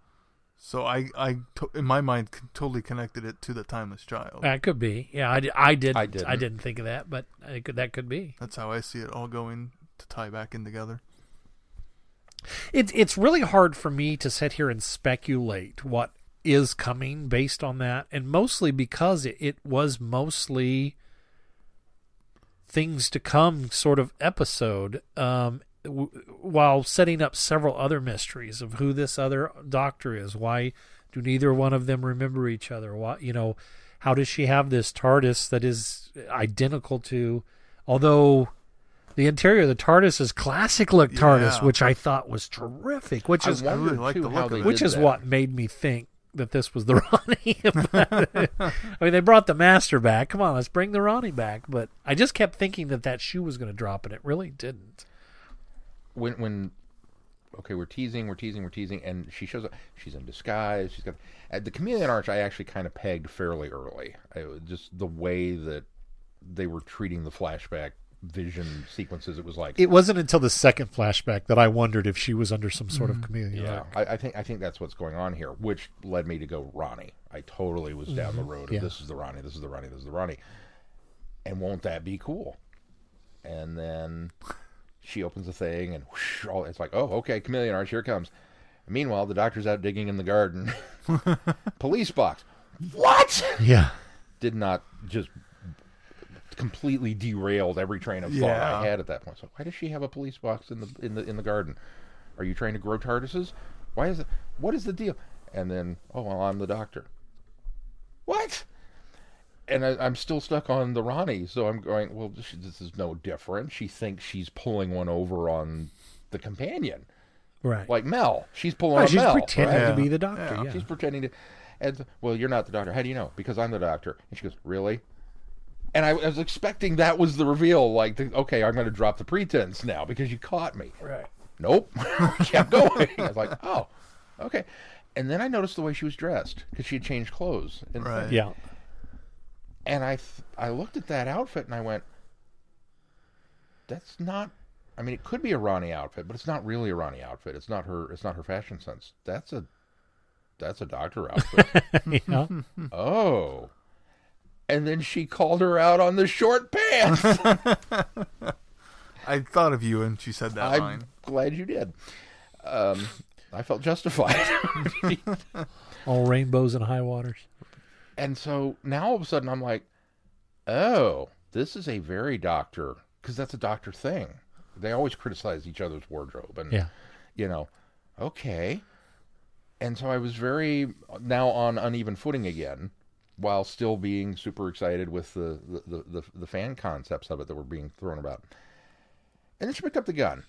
So I, I to- in my mind, totally connected it to the timeless child. That could be. Yeah, I, di- I did. I I didn't. didn't. think of that, but I could, that could be. That's how I see it all going to tie back in together. It's it's really hard for me to sit here and speculate what is coming based on that, and mostly because it, it was mostly things to come sort of episode, um, w- while setting up several other mysteries of who this other doctor is. Why do neither one of them remember each other? Why you know, how does she have this TARDIS that is identical to, although. The interior of the TARDIS is classic look TARDIS, Yeah. which I thought was terrific. Which I is I really wondered, like too, the how look they of it. which is that. what made me think that this was the Rani. I mean, they brought the master back. Come on, let's bring the Rani back. But I just kept thinking that that shoe was going to drop, and it really didn't. when when okay we're teasing we're teasing we're teasing and she shows up she's in disguise she's got uh, the chameleon arch i actually kind of pegged fairly early I, just the way that they were treating the flashback vision sequences it was like It wasn't until the second flashback that I wondered if she was under some sort of mm. chameleon. yeah I, I think i think that's what's going on here which led me to go Rani. I totally was down the mm-hmm. road of Yeah. this is the Rani this is the Rani this is the Rani. And won't that be cool? And then she opens the thing and whoosh, all, it's like oh okay chameleon arch here it comes. Meanwhile the doctor's out digging in the garden. Police box. What? Yeah. did not just completely derailed every train of thought Yeah. I had at that point. So why does she have a police box in the in the in the garden? Are you trying to grow TARDISes? Why is it? What is the deal? And then oh well, I'm the doctor. What? And I, I'm still stuck on the Rani, so I'm going. Well, she, this is no different. She thinks she's pulling one over on the companion, Right. like Mel. She's pulling Right, on she's Mel. pretending right? to be the doctor. Yeah. She's pretending to. And well, you're not the doctor. How do you know? Because I'm the doctor. And she goes, really? And I, I was expecting that was the reveal. Like, the, okay, I'm going to drop the pretense now because you caught me. Right. Nope. Kept going. I was like, oh, okay. And then I noticed the way she was dressed because she had changed clothes. And, Right. Yeah. and I, th- I looked at that outfit and I went, that's not. I mean, it could be a Rani outfit, but it's not really a Rani outfit. It's not her. It's not her fashion sense. That's a, that's a doctor outfit. yeah. Oh. And then she called her out on the short pants. I thought of you and she said that I'm line. glad you did. Um, I felt justified. All rainbows and high waters. and so now all of a sudden I'm like, oh, this is a very doctor, because that's a doctor thing. They always criticize each other's wardrobe. And, Yeah. you know, okay. And so I was very now on uneven footing again, while still being super excited with the the, the, the, the fan concepts of it that were being thrown about. And then she picked up the gun.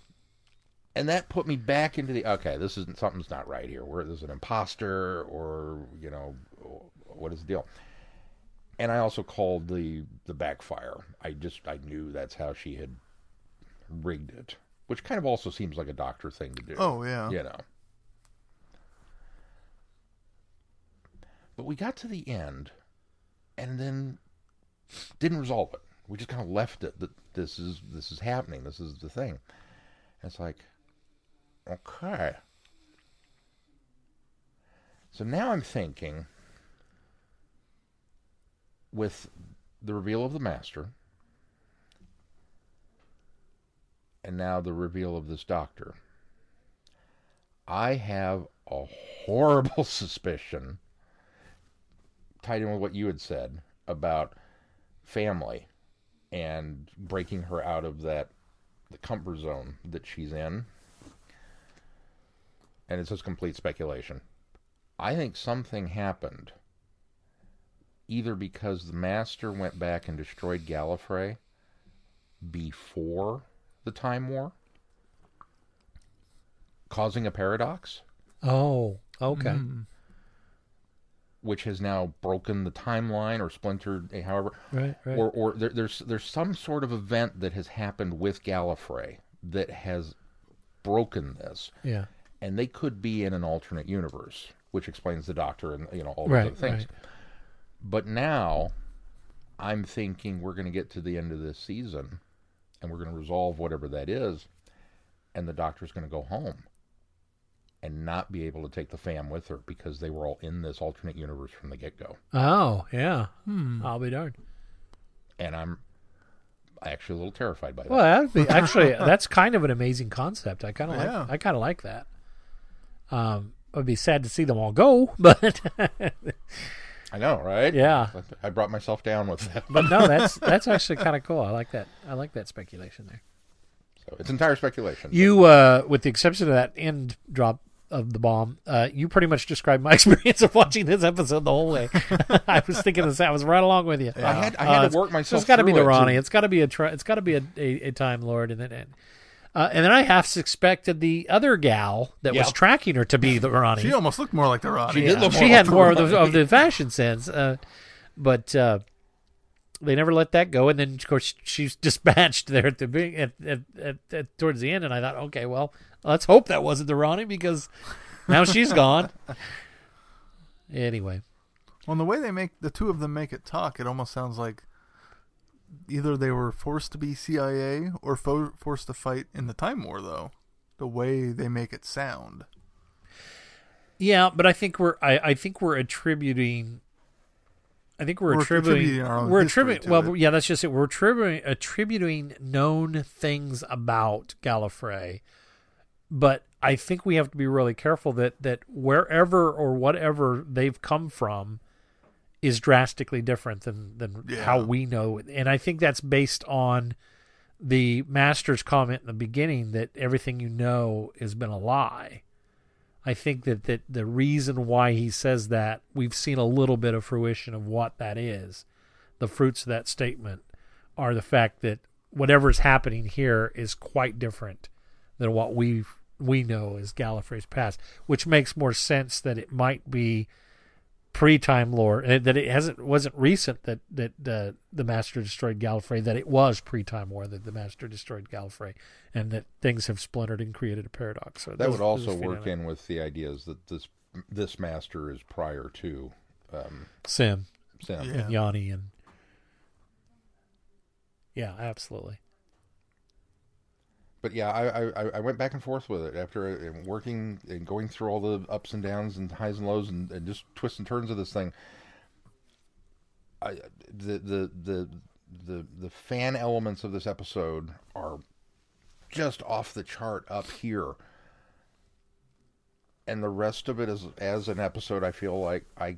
And that put me back into the okay, this isn't something's not right here. Where there's an imposter or, you know, what is the deal? And I also called the the backfire. I just I knew that's how she had rigged it. Which kind of also seems like a doctor thing to do. Oh yeah. You know. But we got to the end and then didn't resolve it. We just kind of left it that this is this is happening. This is the thing. And it's like okay. So now I'm thinking with the reveal of the master and now the reveal of this doctor. I have a horrible suspicion tied in with what you had said about family and breaking her out of that the comfort zone that she's in. And it's just complete speculation. I think something happened either because the master went back and destroyed Gallifrey before the Time War, causing a paradox, Oh, okay. Mm. Which has now broken the timeline or splintered, eh, however, Right, right. or or there, there's there's some sort of event that has happened with Gallifrey that has broken this, yeah. and they could be in an alternate universe, which explains the Doctor and you know all those other things. right. But now, I'm thinking we're going to get to the end of this season, and we're going to resolve whatever that is, and the Doctor's going to go home. And not be able to take the fam with her because they were all in this alternate universe from the get go. Oh yeah, Hmm. I'll be darned. And I'm actually a little terrified by that. Well, that'd be, actually, that's kind of an amazing concept. I kind of Yeah. like. I kind of like that. Um, I'd be sad to see them all go, but I know, right? yeah. I brought myself down with that. But no, that's that's actually kind of cool. I like that. I like that speculation there. So it's entire speculation. You, uh, with the exception of that end drop of the bomb, uh, you pretty much described my experience of watching this episode the whole way. I was thinking this. I was right along with you. I had I Uh, had it's- to work So myself. it's got to be the it Rani. It's got to be a. Tri- it's got to be a, a, a Time Lord, and then and, uh, and then I half suspected the other gal that was tracking her to be the Rani. She almost looked more like the Rani. She did look she more had like more of the the, of the fashion sense, uh, but uh, they never let that go. And then of course she's dispatched there at the big at, at, at, at towards the end. And I thought, okay, well, let's hope that wasn't the Rani because now she's gone. Anyway, Well, the way they make the two of them make it talk, it almost sounds like either they were forced to be CIA or fo- forced to fight in the Time War. Though the way they make it sound, yeah, but I think we're I, I think we're attributing. I think we're, We're attributing, attributing we're attributing well it. yeah that's just it we're attributing attributing known things about Gallifrey but I think we have to be really careful that that wherever or whatever they've come from is drastically different than than Yeah. how we know and I think that's based on the master's comment in the beginning that everything you know has been a lie. I think that, that the reason why he says that we've seen a little bit of fruition of what that is. The fruits of that statement are the fact that whatever's happening here is quite different than what we we know as Gallifrey's past, which makes more sense that it might be pre-time lore uh, that it hasn't wasn't recent that that uh, the master destroyed Gallifrey that it was pre-time war that the master destroyed Gallifrey and that things have splintered and created a paradox so That those- would also work in with the ideas that this this master is prior to um, Sim Sam. Yeah. and Yana and yeah absolutely But yeah, I, I I went back and forth with it after uh, working and going through all the ups and downs and highs and lows and, and just twists and turns of this thing. I the the the the the fan elements of this episode are just off the chart up here. And the rest of it is as an episode I feel like I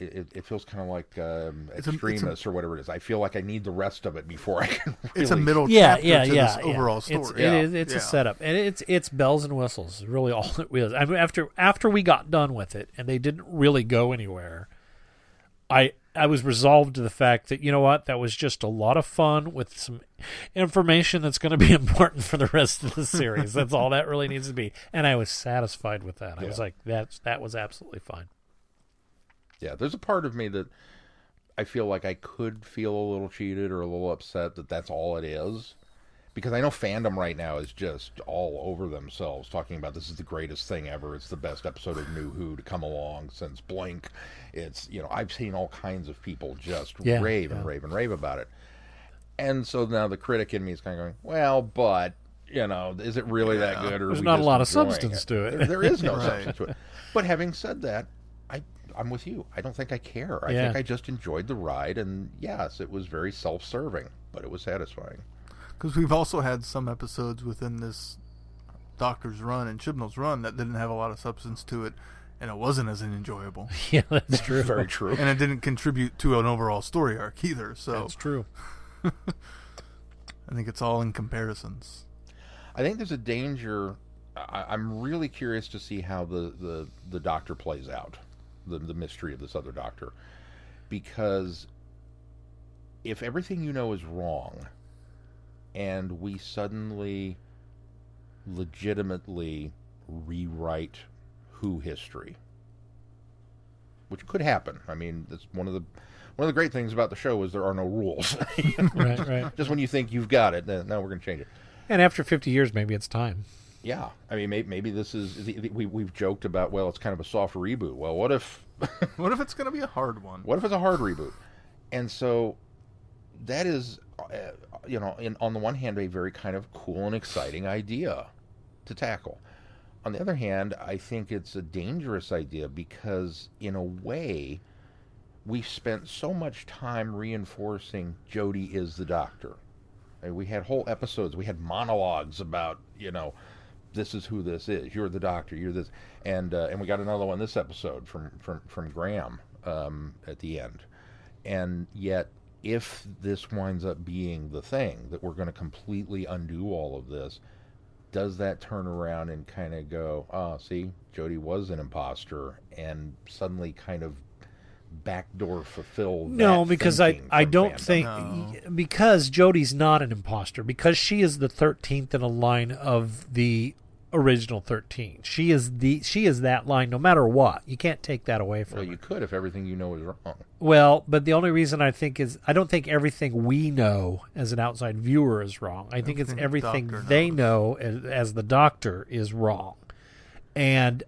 it, it feels kind of like um, It's a- it's a- extremist or whatever it is. I feel like I need the rest of it before I can. Really, it's a middle yeah chapter yeah to yeah this yeah. overall It's, story. it is, it's Yeah. a setup and it's it's bells and whistles really all it was I mean, after after we got done with it and they didn't really go anywhere I I was resolved to the fact that you know what that was just a lot of fun with some information that's going to be important for the rest of the series. that's all that really needs to be, and I was satisfied with that. I was like, that's that was absolutely fine. Yeah, there's a part of me that I feel like I could feel a little cheated or a little upset that that's all it is. Because I know fandom right now is just all over themselves talking about this is the greatest thing ever. It's the best episode of New Who to come along since Blink. It's, you know, I've seen all kinds of people just Yeah, rave and rave and rave about it. And so now the critic in me is kind of going, well, but, you know, is it really that good? Or There's not a lot of enjoying substance to it. There- there is no Right. substance to it. But having said that, I I'm with you. I don't think I care. I Yeah. think I just enjoyed the ride, and yes, it was very self-serving, but it was satisfying. Because we've also had some episodes within this Doctor's run and Chibnall's run that didn't have a lot of substance to it, and it wasn't as enjoyable, yeah, that's true. Very true. and it didn't contribute to an overall story arc either. So That's true. I think it's all in comparisons. I think there's a danger. I, I'm really curious to see how the, the, the Doctor plays out, the the mystery of this other Doctor, because if everything you know is wrong, and we suddenly legitimately rewrite Who history, which could happen. I mean, that's one of the one of the great things about the show is there are no rules. Right, right. Just when you think you've got it, then no, we're going to change it. And after 50 years, maybe it's time. Yeah, I mean, maybe, maybe this is we we've joked about. Well, it's kind of a soft reboot. Well, what if What if it's going to be a hard one? what if it's a hard reboot? And so that is, uh, you know, in, on the one hand, a very kind of cool and exciting idea to tackle. On the other hand, I think it's a dangerous idea because, in a way, we spent so much time reinforcing Jodie is the doctor. And we had whole episodes, we had monologues about, you know, this is who this is. You're the doctor. You're this, and uh, and we got another one this episode from from from Graham um, at the end, and yet if this winds up being the thing that we're going to completely undo all of this, does that turn around and kind of go, oh, see, Jodie was an imposter, and suddenly kind of backdoor fulfill? No, that because I I don't fandom? think No. because Jodie's not an imposter because she is the thirteenth in a line of the original thirteen. She is the she is that line no matter what. You can't take that away from Well, her. you could if everything you know is wrong. Well, but the only reason I think is I don't think everything we know as an outside viewer is wrong. I think it's Everything the everything they knows. know as, as the doctor is wrong. And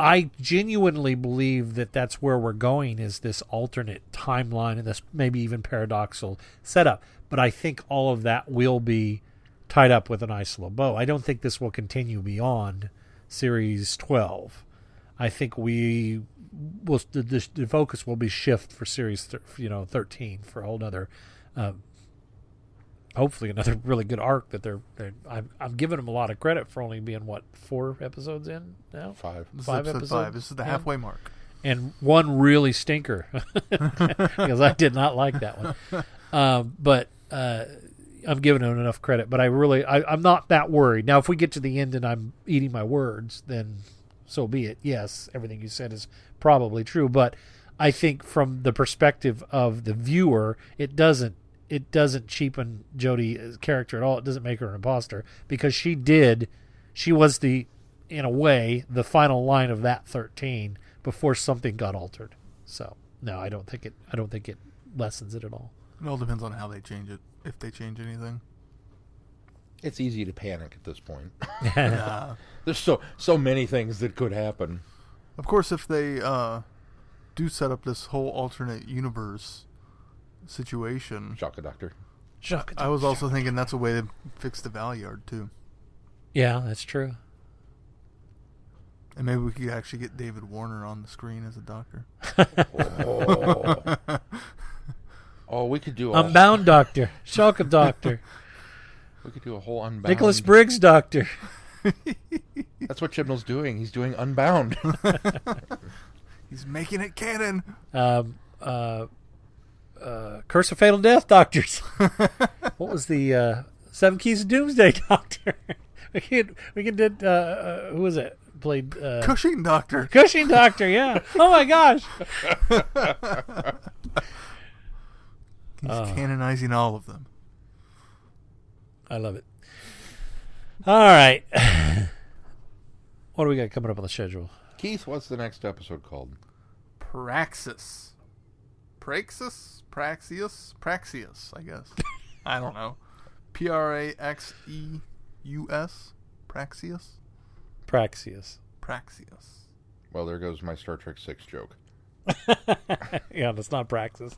I genuinely believe that that's where we're going is this alternate timeline and this maybe even paradoxical setup. But I think all of that will be tied up with a nice little bow. I don't think this will continue beyond series 12. I think we will the, the, the focus will be shift for series thir- you know 13 for a whole nother uh, hopefully another really good arc that they're, they're I'm, I'm giving them a lot of credit for only being what four episodes in now Five. This Five is episode episodes? five. This is the Yeah. halfway mark. and one really stinker because I did not like that one. Um, but uh, I'm giving him enough credit. But I really, I, I'm not that worried. Now, if we get to the end and I'm eating my words, then so be it. Yes, everything you said is probably true. But I think from the perspective of the viewer, it doesn't. It doesn't cheapen Jodie's character at all. It doesn't make her an imposter because she did. She was the, in a way, the final line of that thirteen before something got altered. So no, I don't think it. I don't think it lessens it at all. It all depends on how they change it, if they change anything. It's easy to panic at this point. Yeah. There's so so many things that could happen. Of course, if they uh, do set up this whole alternate universe situation, Shalka Doctor. Shock. I was also thinking that's a way to fix the Valeyard too, Yeah, that's true. and maybe we could actually get David Warner on the screen as a doctor. Oh. Oh, we could do a Unbound Doctor, Shalka Doctor, we could do a whole unbound. Nicholas Briggs Doctor. That's what Chibnall's doing. He's doing Unbound. He's making it canon. Um, uh, uh, Curse of Fatal Death Doctors. what was the uh, Seven Keys of Doomsday Doctor? we can we can did uh, uh, who was it played uh, Cushing Doctor. Cushing Doctor? Yeah. Oh my gosh. He's Oh. canonizing all of them. I love it. All right. what do we got coming up on the schedule? Keith, what's the next episode called? Praxis. Praxis? Praxius? Praxius, I guess. I don't know. P R A X E U S? Praxius? Praxius. Praxius. Well, there goes my Star Trek Six joke. yeah, that's not Praxis.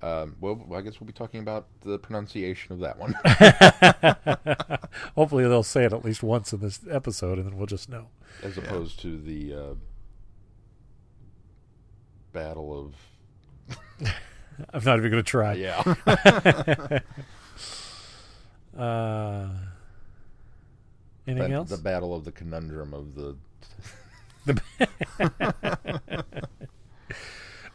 Um, well, I guess we'll be talking about the pronunciation of that one. Hopefully they'll say it at least once in this episode, and then we'll just know. as opposed to the uh, Battle of I'm not even going to try. yeah. Uh, anything Ba- else? The Battle of the Conundrum of the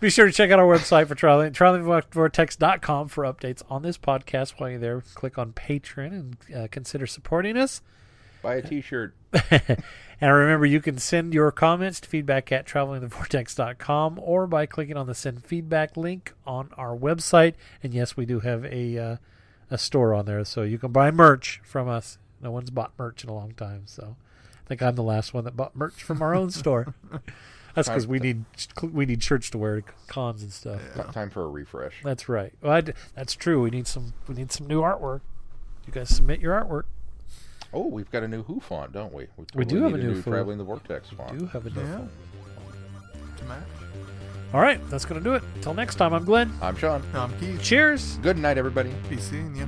Be sure to check out our website for traveling, travelingvortex.com for updates on this podcast. While you're there, click on Patreon and uh, consider supporting us. buy a T-shirt. And remember, you can send your comments to feedback at travelingthevortex.com or by clicking on the send feedback link on our website. And yes, we do have a uh, a store on there, so you can buy merch from us. No one's bought merch in a long time, so I think I'm the last one that bought merch from our own store. That's because we need we need shirts to wear to cons and stuff. T- Time for a refresh. That's right. Well, I d that's true. We need some we need some new artwork. You guys submit your artwork. Oh, we've got a new Who font, don't we? We do have a new Who. Traveling the Vortex font. We do have a new Yeah. phone. To match. All right, that's gonna do it. Till next time, I'm Glenn. I'm Sean. No, I'm Keith. Cheers. Good night, everybody. Be seeing you.